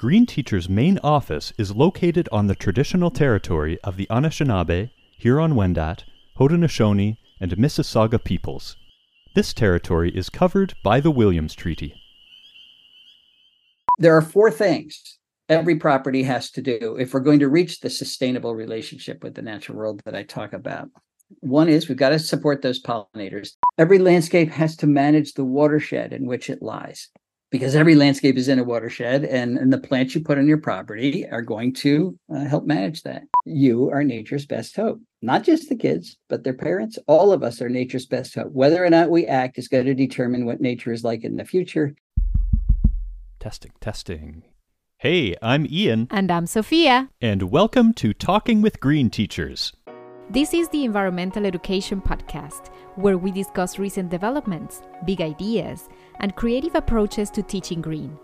Green Teacher's main office is located on the traditional territory of the Anishinaabe, Huron-Wendat, Haudenosaunee, and Mississauga peoples. This territory is covered by the Williams Treaty. There are four things every property has to do if we're going to reach the sustainable relationship with the natural world that I talk about. One is we've got to support those pollinators. Every landscape has to manage the watershed in which it lies because every landscape is in a watershed and, and the plants you put on your property are going to uh, help manage that. You are nature's best hope. Not just the kids, but their parents. All of us are nature's best hope. Whether or not we act is going to determine what nature is like in the future. Testing, testing. Hey, I'm Ian. And I'm Sophia. And welcome to Talking with Green Teachers. This is the Environmental Education Podcast, where we discuss recent developments, big ideas, and creative approaches to teaching green.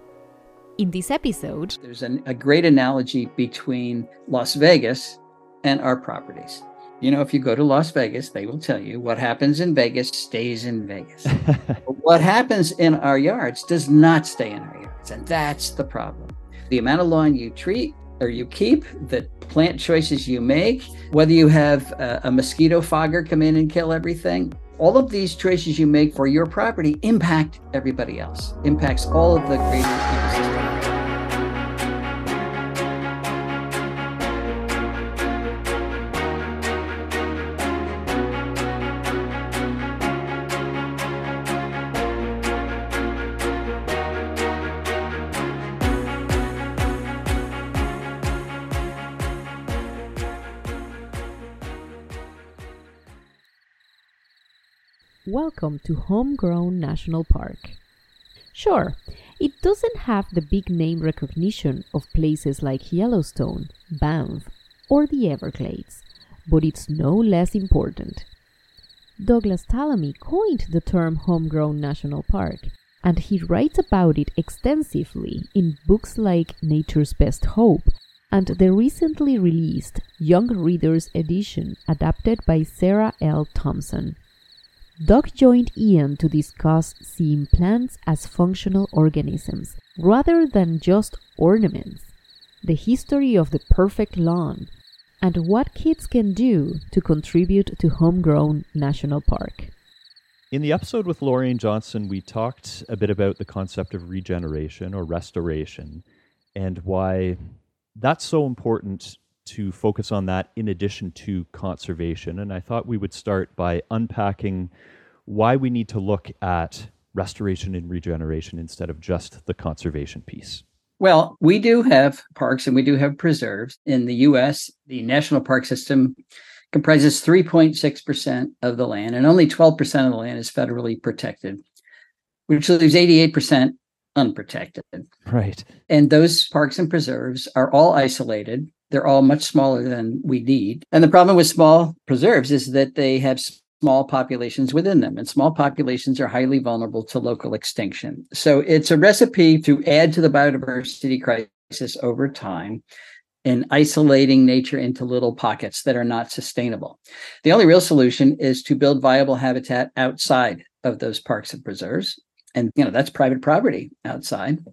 In this episode, there's an, a great analogy between Las Vegas and our properties. You know, if you go to Las Vegas, they will tell you what happens in Vegas stays in Vegas. what happens in our yards does not stay in our yards. And that's the problem the amount of lawn you treat or you keep, the plant choices you make, whether you have a, a, mosquito fogger come in and kill everything, all of these choices you make for your property impact everybody else, impacts all of the greater Welcome to Homegrown National Park. Sure, it doesn't have the big name recognition of places like Yellowstone, Banff, or the Everglades, but it's no less important. Douglas Tallamy coined the term Homegrown National Park, and he writes about it extensively in books like Nature's Best Hope and the recently released Young Readers edition adapted by Sarah L. Thompson. Doug joined Ian to discuss seeing plants as functional organisms rather than just ornaments, the history of the perfect lawn, and what kids can do to contribute to Homegrown National Park. In the episode with Lorraine Johnson, we talked a bit about the concept of regeneration or restoration and why that's so important to focus on that in addition to conservation. And I thought we would start by unpacking why we need to look at restoration and regeneration instead of just the conservation piece. Well, we do have parks and we do have preserves. In the US, the national park system comprises 3.6% of the land, and only 12% of the land is federally protected, which leaves 88% unprotected. Right. And those parks and preserves are all isolated. They're all much smaller than we need. And the problem with small preserves is that they have small populations within them, and small populations are highly vulnerable to local extinction. So it's a recipe to add to the biodiversity crisis over time in isolating nature into little pockets that are not sustainable. The only real solution is to build viable habitat outside of those parks and preserves. And you know, that's private property outside.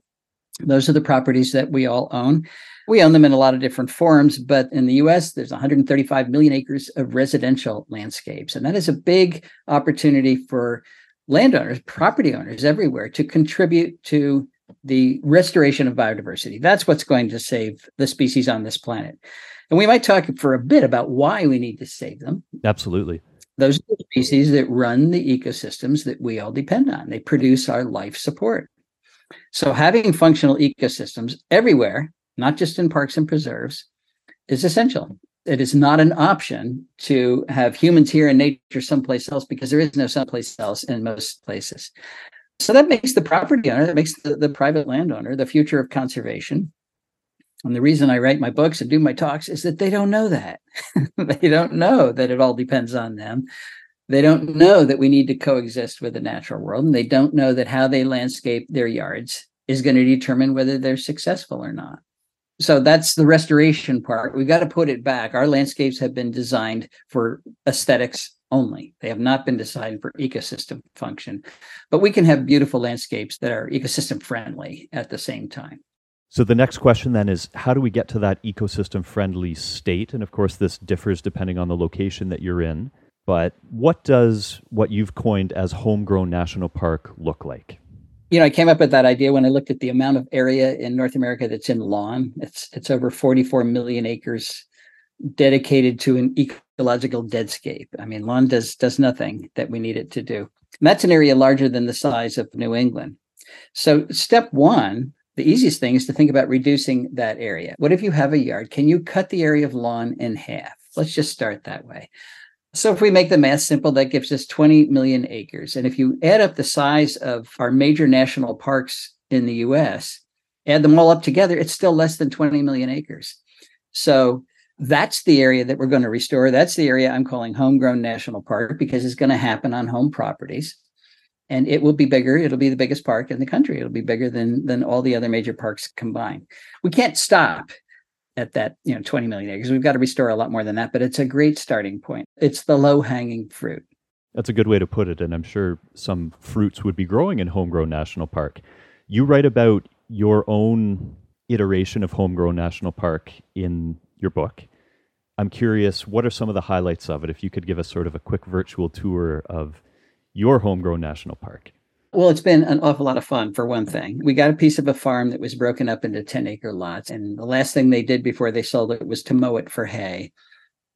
Those are the properties that we all own. We own them in a lot of different forms, but in the US, there's 135 million acres of residential landscapes. And that is a big opportunity for landowners, property owners everywhere to contribute to the restoration of biodiversity. That's what's going to save the species on this planet. And we might talk for a bit about why we need to save them. Absolutely. Those are the species that run the ecosystems that we all depend on. They produce our life support. So having functional ecosystems everywhere not just in parks and preserves, is essential. It is not an option to have humans here in nature someplace else because there is no someplace else in most places. So that makes the property owner, that makes the, the private landowner the future of conservation. And the reason I write my books and do my talks is that they don't know that. they don't know that it all depends on them. They don't know that we need to coexist with the natural world. And they don't know that how they landscape their yards is going to determine whether they're successful or not so that's the restoration part. We've got to put it back. Our landscapes have been designed for aesthetics only. They have not been designed for ecosystem function. But we can have beautiful landscapes that are ecosystem friendly at the same time. So the next question then is how do we get to that ecosystem friendly state? And of course, this differs depending on the location that you're in. But what does what you've coined as homegrown national park look like? You know, I came up with that idea when I looked at the amount of area in North America that's in lawn. It's it's over 44 million acres dedicated to an ecological deadscape. I mean, lawn does does nothing that we need it to do. And that's an area larger than the size of New England. So step one the easiest thing is to think about reducing that area. What if you have a yard? Can you cut the area of lawn in half? Let's just start that way. So if we make the math simple, that gives us 20 million acres. And if you add up the size of our major national parks in the US, add them all up together, it's still less than 20 million acres. So that's the area that we're going to restore. That's the area I'm calling homegrown national park because it's going to happen on home properties and it will be bigger. It'll be the biggest park in the country. It'll be bigger than than all the other major parks combined. We can't stop at that, you know, 20 million acres. We've got to restore a lot more than that, but it's a great starting point. It's the low hanging fruit. That's a good way to put it, and I'm sure some fruits would be growing in Homegrown National Park. You write about your own iteration of Homegrown National Park in your book. I'm curious, what are some of the highlights of it? If you could give us sort of a quick virtual tour of your homegrown national park? Well, it's been an awful lot of fun for one thing. We got a piece of a farm that was broken up into 10 acre lots. And the last thing they did before they sold it was to mow it for hay.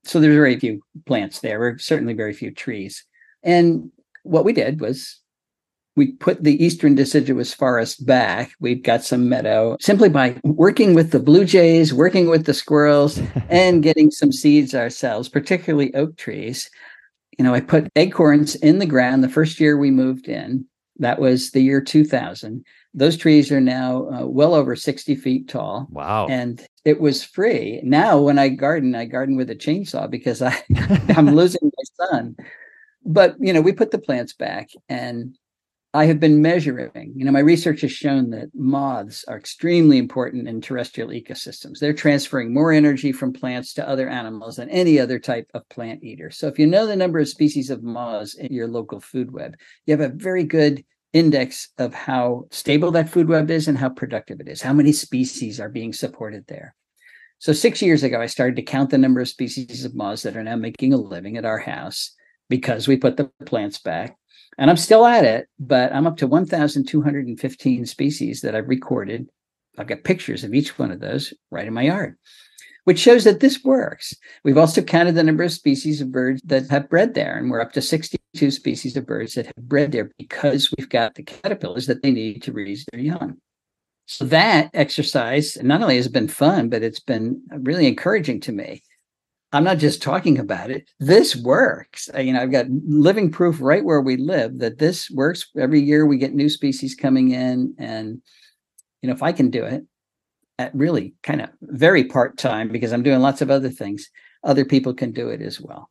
So there's very few plants there, or certainly very few trees. And what we did was we put the eastern deciduous forest back. We've got some meadow simply by working with the blue jays, working with the squirrels, and getting some seeds ourselves, particularly oak trees you know, I put acorns in the ground the first year we moved in. That was the year 2000. Those trees are now uh, well over 60 feet tall. Wow. And it was free. Now, when I garden, I garden with a chainsaw because I, I'm losing my sun. But, you know, we put the plants back and I have been measuring, you know, my research has shown that moths are extremely important in terrestrial ecosystems. They're transferring more energy from plants to other animals than any other type of plant eater. So if you know the number of species of moths in your local food web, you have a very good index of how stable that food web is and how productive it is, how many species are being supported there. So six years ago, I started to count the number of species of moths that are now making a living at our house because we put the plants back and I'm still at it, but I'm up to 1,215 species that I've recorded. I've got pictures of each one of those right in my yard, which shows that this works. We've also counted the number of species of birds that have bred there, and we're up to 62 species of birds that have bred there because we've got the caterpillars that they need to raise their young. So that exercise not only has been fun, but it's been really encouraging to me I'm not just talking about it. This works. You know, I've got living proof right where we live that this works. Every year we get new species coming in. And, you know, if I can do it at really kind of very part time because I'm doing lots of other things, other people can do it as well.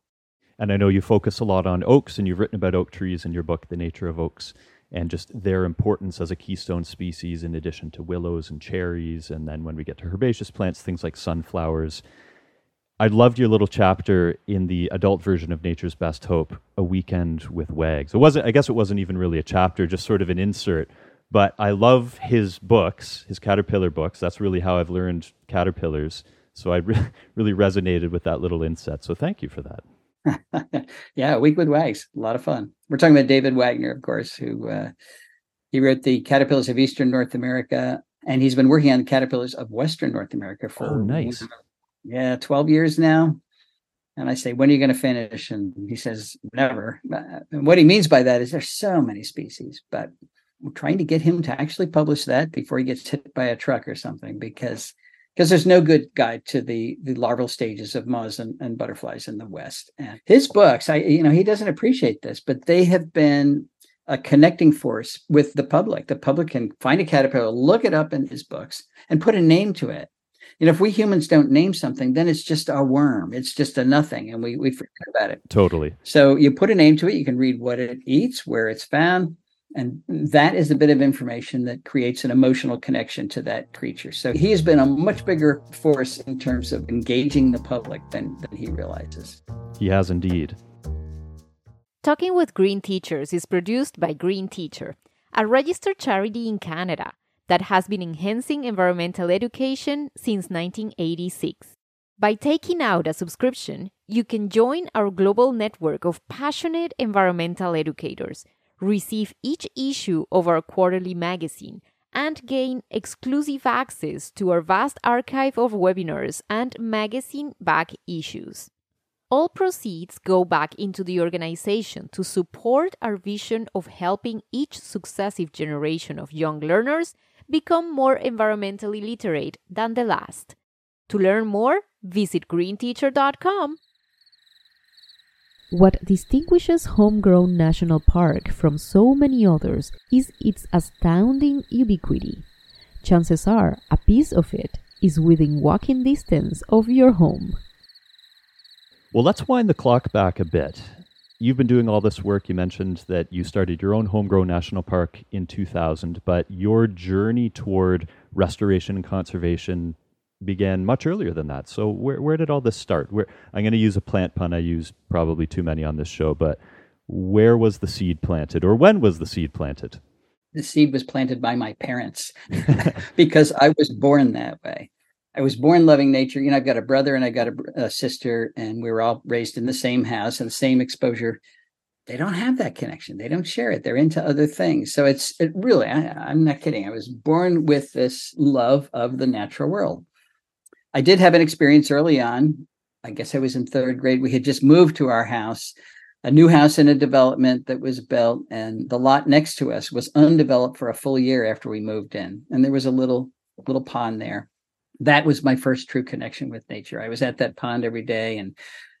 And I know you focus a lot on oaks and you've written about oak trees in your book, The Nature of Oaks, and just their importance as a keystone species in addition to willows and cherries. And then when we get to herbaceous plants, things like sunflowers I loved your little chapter in the adult version of Nature's Best Hope, A Weekend with Wags. It wasn't I guess it wasn't even really a chapter, just sort of an insert. But I love his books, his caterpillar books. That's really how I've learned caterpillars. So I re- really resonated with that little inset. So thank you for that. yeah, A Week with Wags, a lot of fun. We're talking about David Wagner, of course, who uh, he wrote the Caterpillars of Eastern North America, and he's been working on the caterpillars of Western North America for oh, nice yeah, 12 years now. And I say, when are you going to finish? And he says, never. And what he means by that is there's so many species, but we're trying to get him to actually publish that before he gets hit by a truck or something, because because there's no good guide to the the larval stages of moths and, and butterflies in the West. And his books, I you know, he doesn't appreciate this, but they have been a connecting force with the public. The public can find a caterpillar, look it up in his books, and put a name to it you know, if we humans don't name something, then it's just a worm. It's just a nothing, and we we forget about it. Totally. So you put a name to it. You can read what it eats, where it's found, and that is a bit of information that creates an emotional connection to that creature. So he has been a much bigger force in terms of engaging the public than than he realizes. He has indeed. Talking with Green Teachers is produced by Green Teacher, a registered charity in Canada that has been enhancing environmental education since 1986. By taking out a subscription, you can join our global network of passionate environmental educators, receive each issue of our quarterly magazine, and gain exclusive access to our vast archive of webinars and magazine back issues. All proceeds go back into the organization to support our vision of helping each successive generation of young learners become more environmentally literate than the last. To learn more, visit greenteacher.com. What distinguishes Homegrown National Park from so many others is its astounding ubiquity. Chances are a piece of it is within walking distance of your home. Well, let's wind the clock back a bit. You've been doing all this work. You mentioned that you started your own homegrown national park in 2000, but your journey toward restoration and conservation began much earlier than that. So, where, where did all this start? Where I'm going to use a plant pun. I use probably too many on this show, but where was the seed planted, or when was the seed planted? The seed was planted by my parents because I was born that way. I was born loving nature. You know, I've got a brother and I got a, a, sister, and we were all raised in the same house and the same exposure. They don't have that connection. They don't share it. They're into other things. So it's it really, I, I'm not kidding. I was born with this love of the natural world. I did have an experience early on. I guess I was in third grade. We had just moved to our house, a new house in a development that was built, and the lot next to us was undeveloped for a full year after we moved in. And there was a little little pond there that was my first true connection with nature. I was at that pond every day and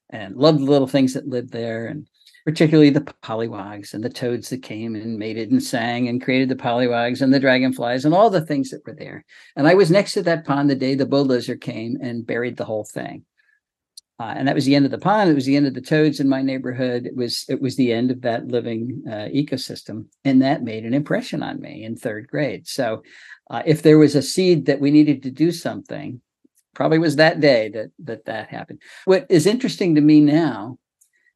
and loved the little things that lived there and particularly the pollywogs and the toads that came and mated and sang and created the pollywogs and the dragonflies and all the things that were there. And I was next to that pond the day the bulldozer came and buried the whole thing. Uh, and that was the end of the pond. It was the end of the toads in my neighborhood. It was it was the end of that living uh, ecosystem, and that made an impression on me in third grade. So uh, if there was a seed that we needed to do something, probably was that day that that that happened. What is interesting to me now,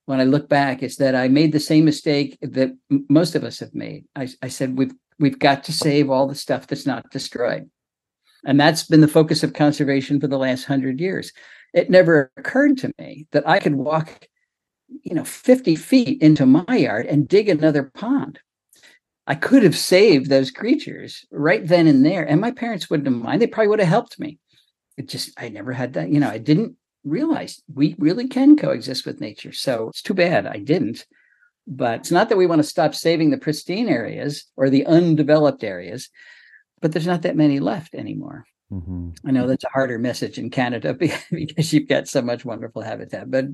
when I look back, is that I made the same mistake that m- most of us have made. I, I said we've we've got to save all the stuff that's not destroyed, and that's been the focus of conservation for the last hundred years. It never occurred to me that I could walk, you know, 50 feet into my yard and dig another pond I could have saved those creatures right then and there. And my parents wouldn't have mind. They probably would have helped me. It just, I never had that, you know, I didn't realize we really can coexist with nature. So it's too bad I didn't. But it's not that we want to stop saving the pristine areas or the undeveloped areas, but there's not that many left anymore. Mm-hmm. I know that's a harder message in Canada because you've got so much wonderful habitat, but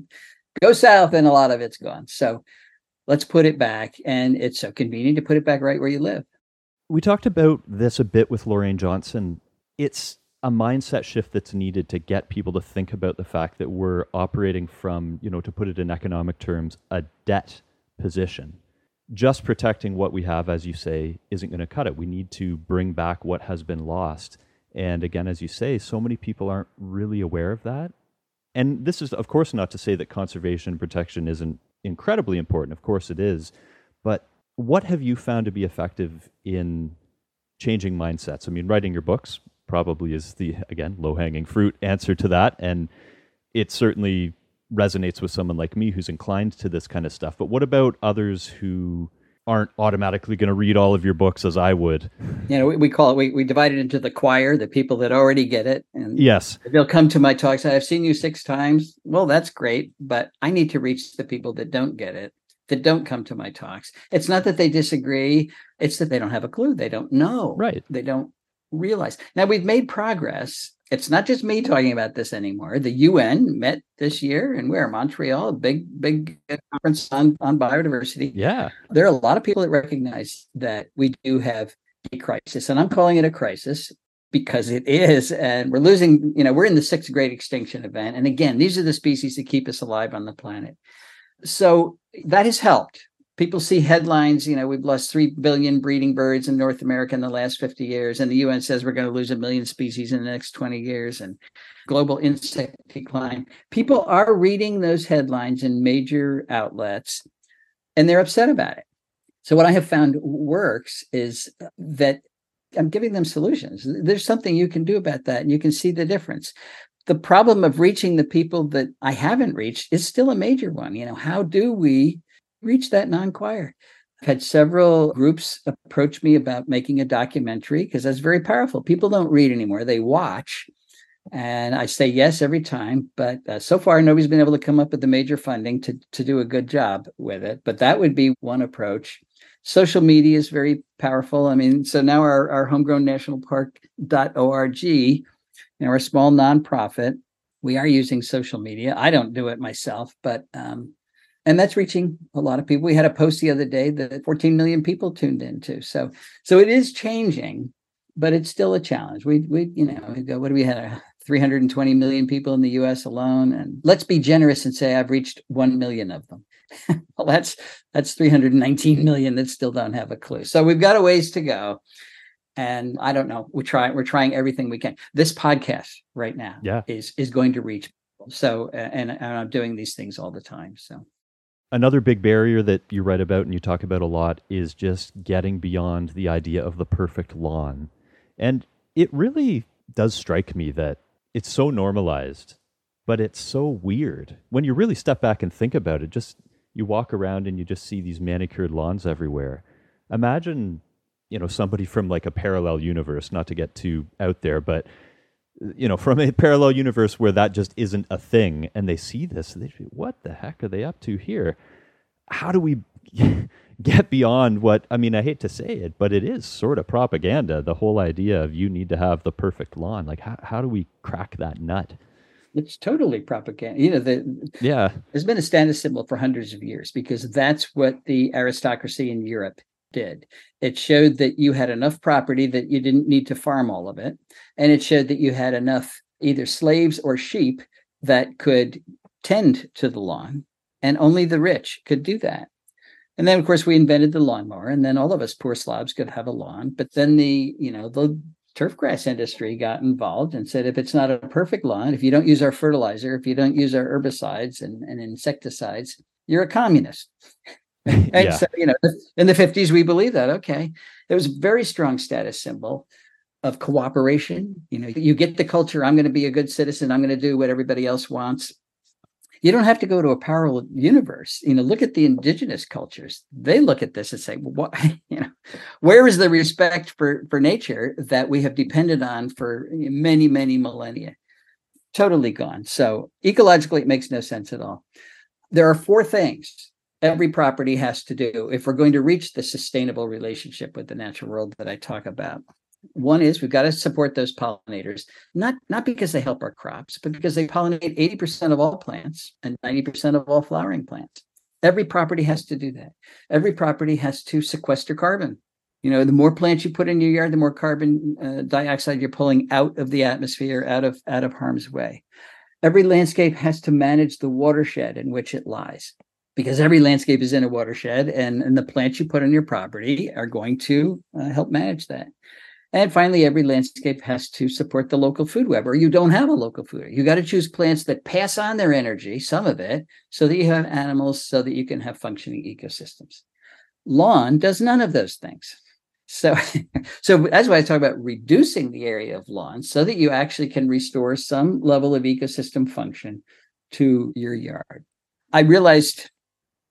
go south and a lot of it's gone. So let's put it back. And it's so convenient to put it back right where you live. We talked about this a bit with Lorraine Johnson. It's a mindset shift that's needed to get people to think about the fact that we're operating from, you know, to put it in economic terms, a debt position. Just protecting what we have, as you say, isn't going to cut it. We need to bring back what has been lost. And again, as you say, so many people aren't really aware of that. And this is, of course, not to say that conservation and protection isn't incredibly important. Of course, it is. But what have you found to be effective in changing mindsets? I mean, writing your books probably is the, again, low hanging fruit answer to that. And it certainly resonates with someone like me who's inclined to this kind of stuff. But what about others who aren't automatically going to read all of your books as I would. You know, we, we call it, we, we divide it into the choir, the people that already get it. And yes, they'll come to my talks. I've seen you six times. Well, that's great, but I need to reach the people that don't get it, that don't come to my talks. It's not that they disagree. It's that they don't have a clue. They don't know. Right. They don't realize. Now we've made progress it's not just me talking about this anymore. The UN met this year and we're Montreal, a big, big conference on, on biodiversity. Yeah. There are a lot of people that recognize that we do have a crisis. And I'm calling it a crisis because it is. And we're losing, you know, we're in the sixth great extinction event. And again, these are the species that keep us alive on the planet. So that has helped people see headlines, you know, we've lost 3 billion breeding birds in North America in the last 50 years, and the UN says we're going to lose a million species in the next 20 years, and global insect decline. People are reading those headlines in major outlets, and they're upset about it. So, what I have found works is that I'm giving them solutions. There's something you can do about that, and you can see the difference. The problem of reaching the people that I haven't reached is still a major one. You know, how do we reach that non-choir? I've had several groups approach me about making a documentary because that's very powerful. People don't read anymore; they watch. And I say yes every time, but uh, so far nobody's been able to come up with the major funding to to do a good job with it. But that would be one approach. Social media is very powerful. I mean, so now our, our homegrown national park.org, you know, a small nonprofit. We are using social media. I don't do it myself, but um, and that's reaching a lot of people. We had a post the other day that 14 million people tuned into. So so it is changing, but it's still a challenge. We we you know we go what do we have 320 million people in the US alone. And let's be generous and say I've reached 1 million of them. well, that's that's 319 million that still don't have a clue. So we've got a ways to go. And I don't know. We try we're trying everything we can. This podcast right now yeah. is is going to reach people. So and, and I'm doing these things all the time. So Another big barrier that you write about and you talk about a lot is just getting beyond the idea of the perfect lawn. And it really does strike me that it's so normalized, but it's so weird. When you really step back and think about it, just you walk around and you just see these manicured lawns everywhere. Imagine, you know, somebody from like a parallel universe, not to get too out there, but you know, from a parallel universe where that just isn't a thing, and they see this, they say, "What the heck are they up to here? How do we get beyond what?" I mean, I hate to say it, but it is sort of propaganda. The whole idea of you need to have the perfect lawn. Like, how how do we crack that nut? It's totally propaganda. You know, the yeah, there's been a status symbol for hundreds of years because that's what the aristocracy in Europe did. It showed that you had enough property that you didn't need to farm all of it. And it showed that you had enough either slaves or sheep that could tend to the lawn. And only the rich could do that. And then, of course, we invented the lawnmower, and then all of us poor slobs could have a lawn. But then the, you know, the turf grass industry got involved and said, if it's not a perfect lawn, if you don't use our fertilizer, if you don't use our herbicides and, and insecticides, you're a communist. and yeah. so, you know, in the 50s, we believe that. Okay. There was a very strong status symbol of cooperation. You know, you get the culture, I'm going to be a good citizen, I'm going to do what everybody else wants. You don't have to go to a parallel universe. You know, look at the indigenous cultures. They look at this and say, well, what, you know, where is the respect for, for nature that we have depended on for many, many millennia? Totally gone. So ecologically, it makes no sense at all. There are four things every property has to do if we're going to reach the sustainable relationship with the natural world that I talk about. One is we've got to support those pollinators, not not because they help our crops, but because they pollinate 80% of all plants and 90% of all flowering plants. Every property has to do that. Every property has to sequester carbon. You know, the more plants you put in your yard, the more carbon uh, dioxide you're pulling out of the atmosphere, out of out of harm's way. Every landscape has to manage the watershed in which it lies because every landscape is in a watershed and, and the plants you put on your property are going to uh, help manage that. And finally, every landscape has to support the local food web, or you don't have a local food. You got to choose plants that pass on their energy, some of it, so that you have animals, so that you can have functioning ecosystems. Lawn does none of those things. So, so that's why I talk about reducing the area of lawn so that you actually can restore some level of ecosystem function to your yard. I realized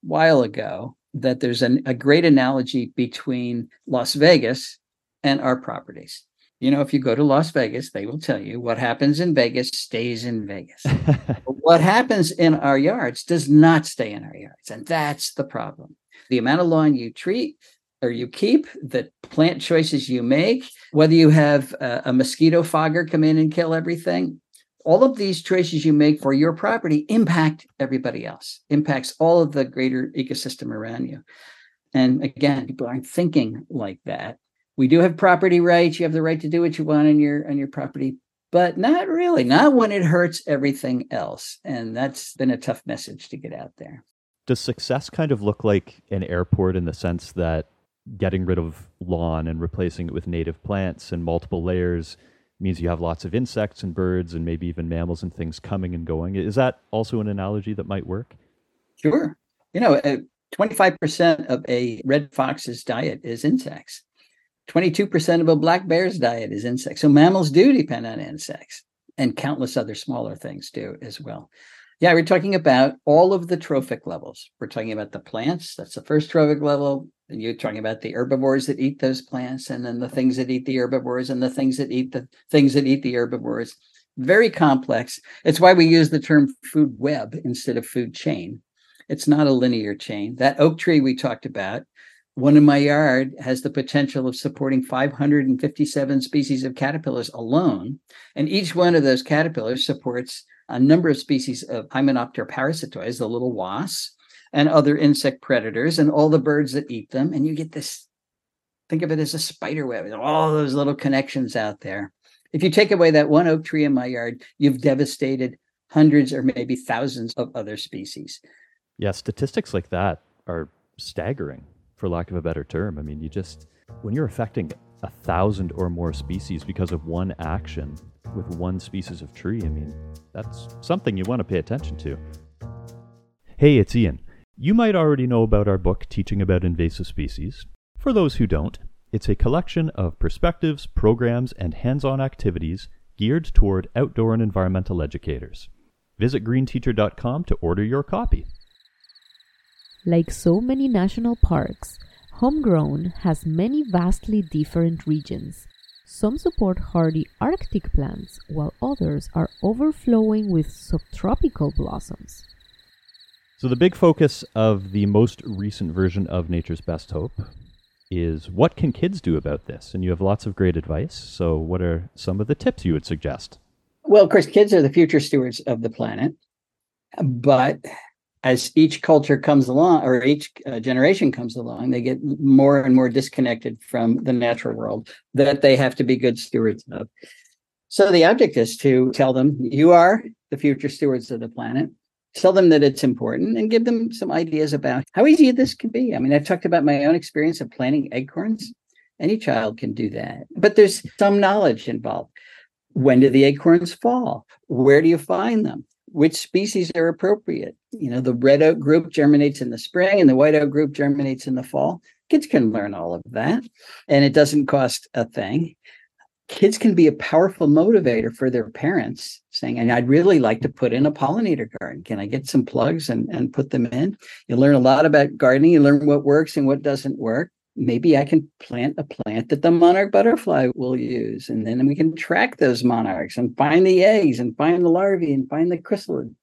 while ago that there's an, a great analogy between Las Vegas and our properties. You know, if you go to Las Vegas, they will tell you what happens in Vegas stays in Vegas. what happens in our yards does not stay in our yards. And that's the problem. The amount of lawn you treat or you keep, the plant choices you make, whether you have a, a mosquito fogger come in and kill everything, all of these choices you make for your property impact everybody else, impacts all of the greater ecosystem around you. And again, people aren't thinking like that. We do have property rights. You have the right to do what you want on your on your property, but not really, not when it hurts everything else. And that's been a tough message to get out there. Does success kind of look like an airport in the sense that getting rid of lawn and replacing it with native plants and multiple layers means you have lots of insects and birds and maybe even mammals and things coming and going. Is that also an analogy that might work? Sure. You know, uh, 25% of a red fox's diet is insects. 22% of a black bear's diet is insects. So mammals do depend on insects and countless other smaller things do as well. Yeah, we're talking about all of the trophic levels. We're talking about the plants, that's the first trophic level. And you're talking about the herbivores that eat those plants, and then the things that eat the herbivores, and the things that eat the things that eat the herbivores. Very complex. It's why we use the term food web instead of food chain. It's not a linear chain. That oak tree we talked about, one in my yard has the potential of supporting 557 species of caterpillars alone. And each one of those caterpillars supports a number of species of Hymenoptera parasitoids, the little wasps, and other insect predators, and all the birds that eat them. And you get this think of it as a spider web, all those little connections out there. If you take away that one oak tree in my yard, you've devastated hundreds or maybe thousands of other species. Yeah, statistics like that are staggering, for lack of a better term. I mean, you just, when you're affecting a thousand or more species because of one action with one species of tree, I mean, that's something you want to pay attention to. Hey, it's Ian. You might already know about our book, Teaching About Invasive Species. For those who don't, it's a collection of perspectives, programs, and hands on activities geared toward outdoor and environmental educators. Visit greenteacher.com to order your copy. Like so many national parks, Homegrown has many vastly different regions. Some support hardy Arctic plants, while others are overflowing with subtropical blossoms. So, the big focus of the most recent version of Nature's Best Hope is what can kids do about this? And you have lots of great advice. So, what are some of the tips you would suggest? Well, of course, kids are the future stewards of the planet. But as each culture comes along or each uh, generation comes along, they get more and more disconnected from the natural world that they have to be good stewards of. So the object is to tell them you are the future stewards of the planet. Tell them that it's important and give them some ideas about how easy this can be. I mean, I've talked about my own experience of planting acorns. Any child can do that, but there's some knowledge involved. When do the acorns fall? Where do you find them? which species are appropriate. You know, the red oak group germinates in the spring and the white oak group germinates in the fall. Kids can learn all of that, and it doesn't cost a thing. Kids can be a powerful motivator for their parents, saying, and I'd really like to put in a pollinator garden. Can I get some plugs and, and put them in? You learn a lot about gardening, you learn what works and what doesn't work maybe I can plant a plant that the monarch butterfly will use. And then we can track those monarchs and find the eggs and find the larvae and find the chrysalid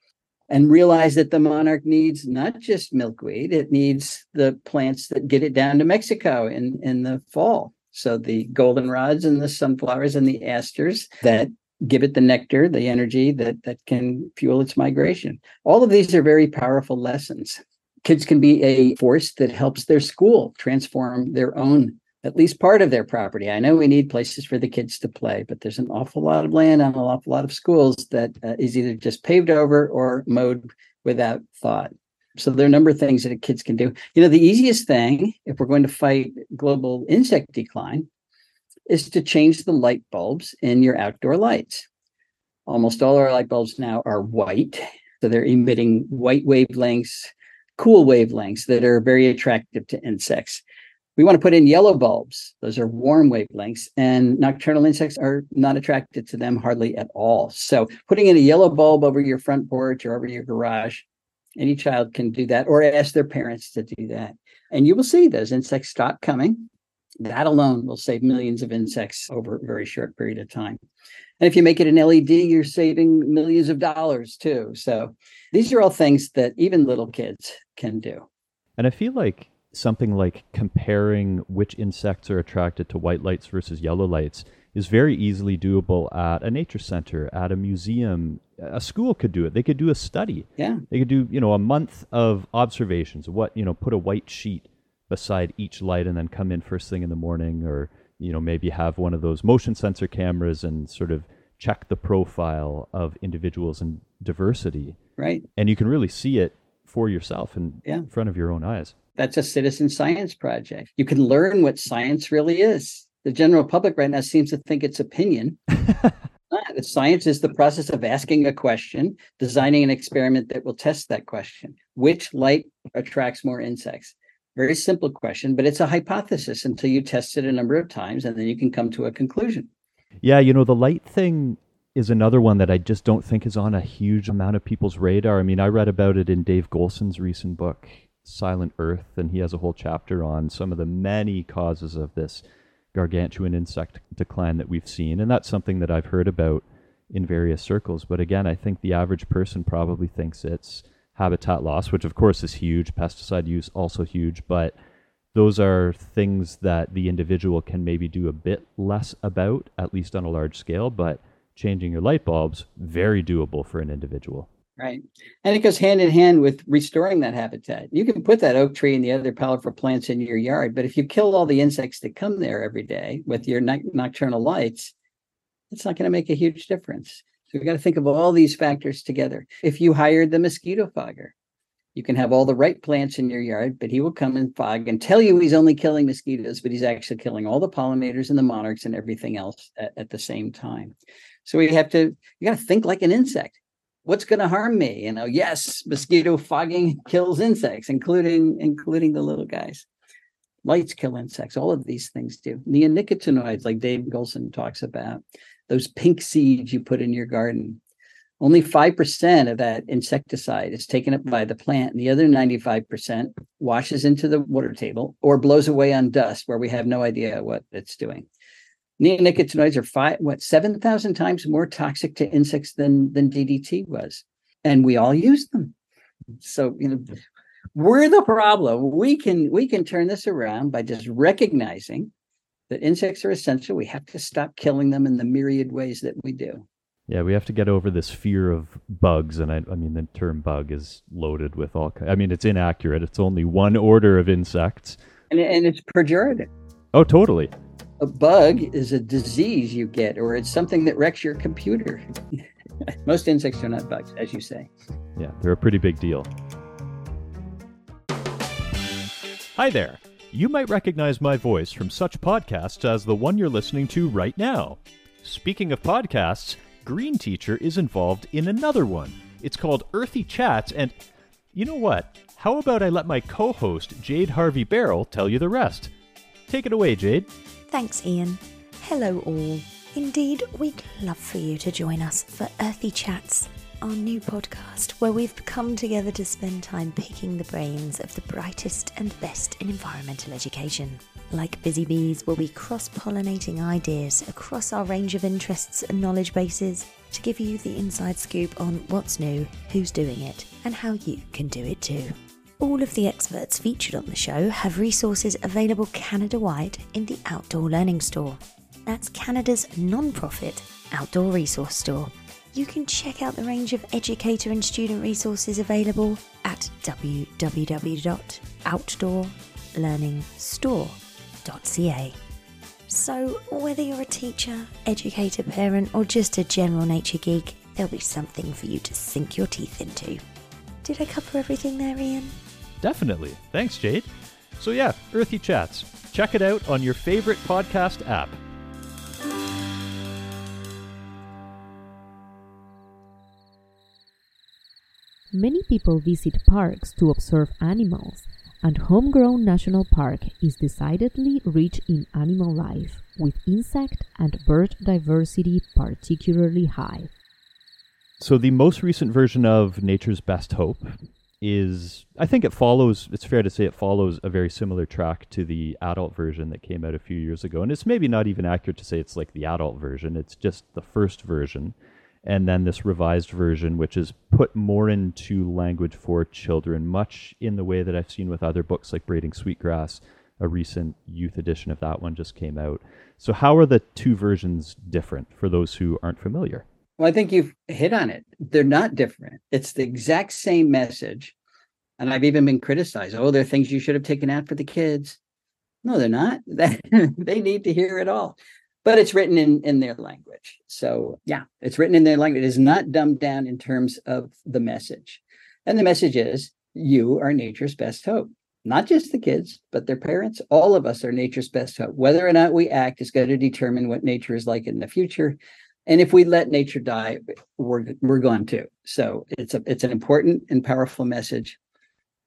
and realize that the monarch needs not just milkweed, it needs the plants that get it down to Mexico in, in the fall. So the goldenrods and the sunflowers and the asters that give it the nectar, the energy that, that can fuel its migration. All of these are very powerful lessons kids can be a force that helps their school transform their own at least part of their property. I know we need places for the kids to play, but there's an awful lot of land on an awful lot of schools that uh, is either just paved over or mowed without thought. So there are a number of things that kids can do. You know, the easiest thing, if we're going to fight global insect decline, is to change the light bulbs in your outdoor lights. Almost all our light bulbs now are white, so they're emitting white wavelengths cool wavelengths that are very attractive to insects. We want to put in yellow bulbs. Those are warm wavelengths, and nocturnal insects are not attracted to them hardly at all. So, putting in a yellow bulb over your front porch or over your garage, any child can do that, or ask their parents to do that. And you will see those insects stop coming. That alone will save millions of insects over a very short period of time. And if you make it an LED, you're saving millions of dollars too. So these are all things that even little kids can do. And I feel like something like comparing which insects are attracted to white lights versus yellow lights is very easily doable at a nature center, at a museum. A school could do it. They could do a study. Yeah. They could do, you know, a month of observations. What, you know, put a white sheet beside each light and then come in first thing in the morning or you know maybe have one of those motion sensor cameras and sort of check the profile of individuals and diversity right and you can really see it for yourself in yeah. front of your own eyes that's a citizen science project. You can learn what science really is. The general public right now seems to think it's opinion. Science is the process of asking a question designing an experiment that will test that question. Which light attracts more insects? Very simple question, but it's a hypothesis until you test it a number of times and then you can come to a conclusion. Yeah, you know, the light thing is another one that I just don't think is on a huge amount of people's radar. I mean, I read about it in Dave Goulson's recent book, Silent Earth, and he has a whole chapter on some of the many causes of this gargantuan insect decline that we've seen. And that's something that I've heard about in various circles. But again, I think the average person probably thinks it's habitat loss, which of course is huge, pesticide use also huge, but those are things that the individual can maybe do a bit less about, at least on a large scale. But changing your light bulbs, very doable for an individual. Right. And it goes hand in hand with restoring that habitat. You can put that oak tree and the other powerful plants in your yard, but if you kill all the insects that come there every day with your nocturnal lights, it's not going to make a huge difference. So we've got to think of all these factors together. If you hired the mosquito fogger, you can have all the right plants in your yard, but he will come and fog and tell you he's only killing mosquitoes, but he's actually killing all the pollinators and the monarchs and everything else at, at the same time. So we have to, you got to think like an insect. What's going to harm me? You know, yes, mosquito fogging kills insects, including including the little guys. Lights kill insects. All of these things do. Neonicotinoids, like Dave Goulson talks about, those pink seeds you put in your garden. Only 5% of that insecticide is taken up by the plant, and the other 95% washes into the water table or blows away on dust where we have no idea what it's doing neonicotinoids are five what 7000 times more toxic to insects than than ddt was. And we all use them. So you know we're the problem. We can we can turn this around by just recognizing that insects are essential. We have to stop killing them in the myriad ways that we do. Yeah we have to get over this fear of bugs and i, I mean the term bug is loaded with all i mean it's inaccurate. It's only one order of insects. And, and it's pejorative. Oh totally a bug is a disease you get, or it's something that wrecks your computer. Most insects are not bugs, as you say. Yeah, they're a pretty big deal. Hi there. You might recognize my voice from such podcasts as the one you're listening to right now. Speaking of podcasts, Green Teacher is involved in another one. It's called Earthy Chats, and you know what? How about I let my co host, Jade Harvey Barrel, tell you the rest? Take it away, Jade. Thanks, Ian. Hello, all. Indeed, we'd love for you to join us for Earthy Chats, our new podcast where we've come together to spend time picking the brains of the brightest and best in environmental education. Like busy bees, we'll be cross pollinating ideas across our range of interests and knowledge bases to give you the inside scoop on what's new, who's doing it, and how you can do it too. All of the experts featured on the show have resources available Canada wide in the Outdoor Learning Store. That's Canada's non profit outdoor resource store. You can check out the range of educator and student resources available at www.outdoorlearningstore.ca. So, whether you're a teacher, educator, parent, or just a general nature geek, there'll be something for you to sink your teeth into. Did I cover everything there, Ian? Definitely. Thanks, Jade. So, yeah, Earthy Chats. Check it out on your favorite podcast app. Many people visit parks to observe animals, and Homegrown National Park is decidedly rich in animal life, with insect and bird diversity particularly high. So, the most recent version of Nature's Best Hope is I think it follows it's fair to say it follows a very similar track to the adult version that came out a few years ago. And it's maybe not even accurate to say it's like the adult version. It's just the first version and then this revised version which is put more into language for children much in the way that I've seen with other books like Braiding Sweetgrass a recent youth edition of that one just came out. So how are the two versions different for those who aren't familiar well, I think you've hit on it. They're not different. It's the exact same message. And I've even been criticized. Oh, there are things you should have taken out for the kids. No, they're not. they need to hear it all. But it's written in, in their language. So, yeah, it's written in their language. It is not dumbed down in terms of the message. And the message is you are nature's best hope. Not just the kids, but their parents. All of us are nature's best hope. Whether or not we act is going to determine what nature is like in the future and if we let nature die we're we're gone too so it's a it's an important and powerful message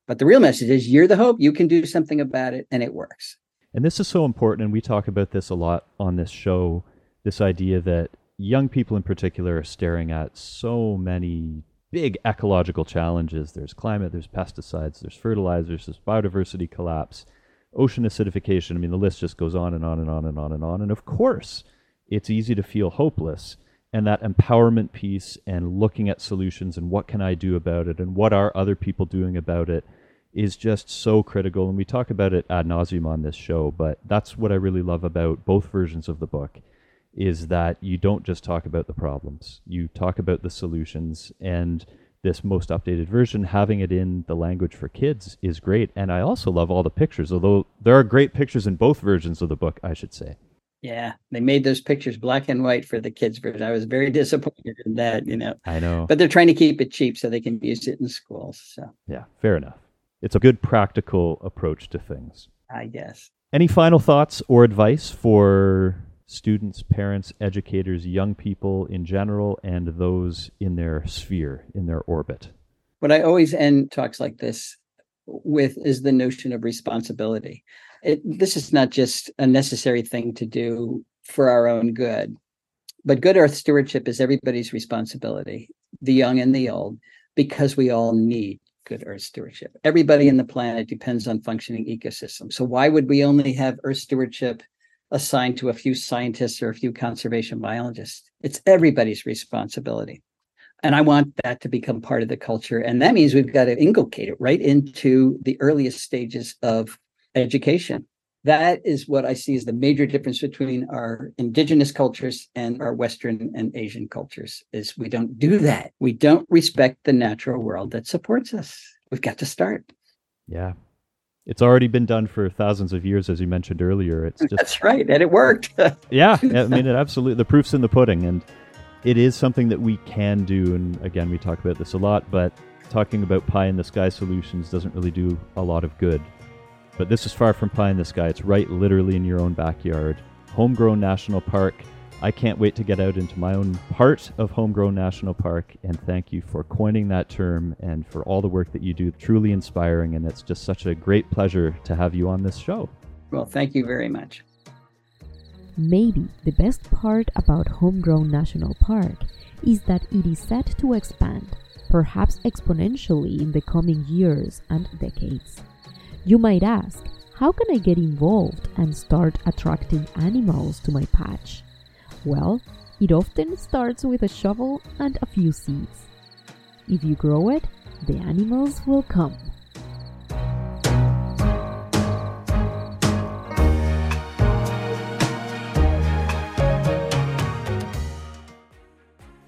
But the real message is you're the hope. You can do something about it, and it works. And this is so important, and we talk about this a lot on this show. This idea that young people in particular are staring at so many big ecological challenges. There's climate, there's pesticides, there's fertilizers, there's biodiversity collapse, ocean acidification. I mean, the list just goes on and on and on and on and on. And of course, it's easy to feel hopeless. And that empowerment piece and looking at solutions and what can I do about it and what are other people doing about it is just so critical. And we talk about it ad nauseum on this show, but that's what I really love about both versions of the book is that you don't just talk about the problems, you talk about the solutions. And this most updated version, having it in the language for kids is great. And I also love all the pictures, although there are great pictures in both versions of the book, I should say. Yeah, they made those pictures black and white for the kids version. I was very disappointed in that, you know. I know. But they're trying to keep it cheap so they can use it in schools. So, yeah, fair enough. It's a good practical approach to things. I guess. Any final thoughts or advice for students, parents, educators, young people in general, and those in their sphere, in their orbit. What I always end talks like this with is the notion of responsibility. It, this is not just a necessary thing to do for our own good, but good earth stewardship is everybody's responsibility, the young and the old, because we all need good earth stewardship. Everybody in the planet depends on functioning ecosystems. So why would we only have earth stewardship assigned to a few scientists or a few conservation biologists. It's everybody's responsibility. And I want that to become part of the culture. And that means we've got to inculcate it right into the earliest stages of education. That is what I see as the major difference between our indigenous cultures and our Western and Asian cultures is we don't do that. We don't respect the natural world that supports us. We've got to start. Yeah, it's already been done for thousands of years, as you mentioned earlier. It's just that's right, and it worked. yeah, I mean, it absolutely. The proof's in the pudding, and it is something that we can do. And again, we talk about this a lot, but talking about pie in the sky solutions doesn't really do a lot of good. But this is far from pie in the sky. It's right, literally in your own backyard. Homegrown National Park I can't wait to get out into my own part of Homegrown National Park. And thank you for coining that term and for all the work that you do. Truly inspiring. And it's just such a great pleasure to have you on this show. Well, thank you very much. Maybe the best part about Homegrown National Park is that it is set to expand, perhaps exponentially in the coming years and decades. You might ask, how can I get involved and start attracting animals to my patch? Well, it often starts with a shovel and a few seeds. If you grow it, the animals will come.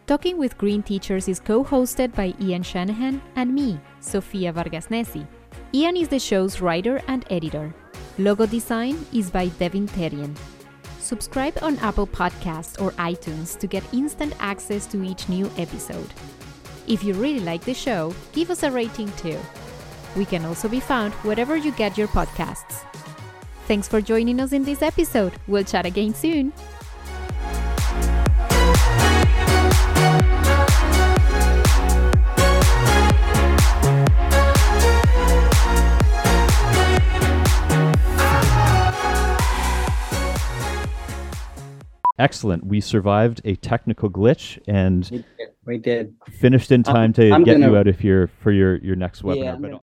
Talking with Green Teachers is co hosted by Ian Shanahan and me, Sofia Vargas Nesi. Ian is the show's writer and editor. Logo design is by Devin Terrien. Subscribe on Apple Podcasts or iTunes to get instant access to each new episode. If you really like the show, give us a rating too. We can also be found wherever you get your podcasts. Thanks for joining us in this episode. We'll chat again soon. Excellent. We survived a technical glitch and we did. Finished in time to I'm get gonna, you out of here for your your next webinar. Yeah,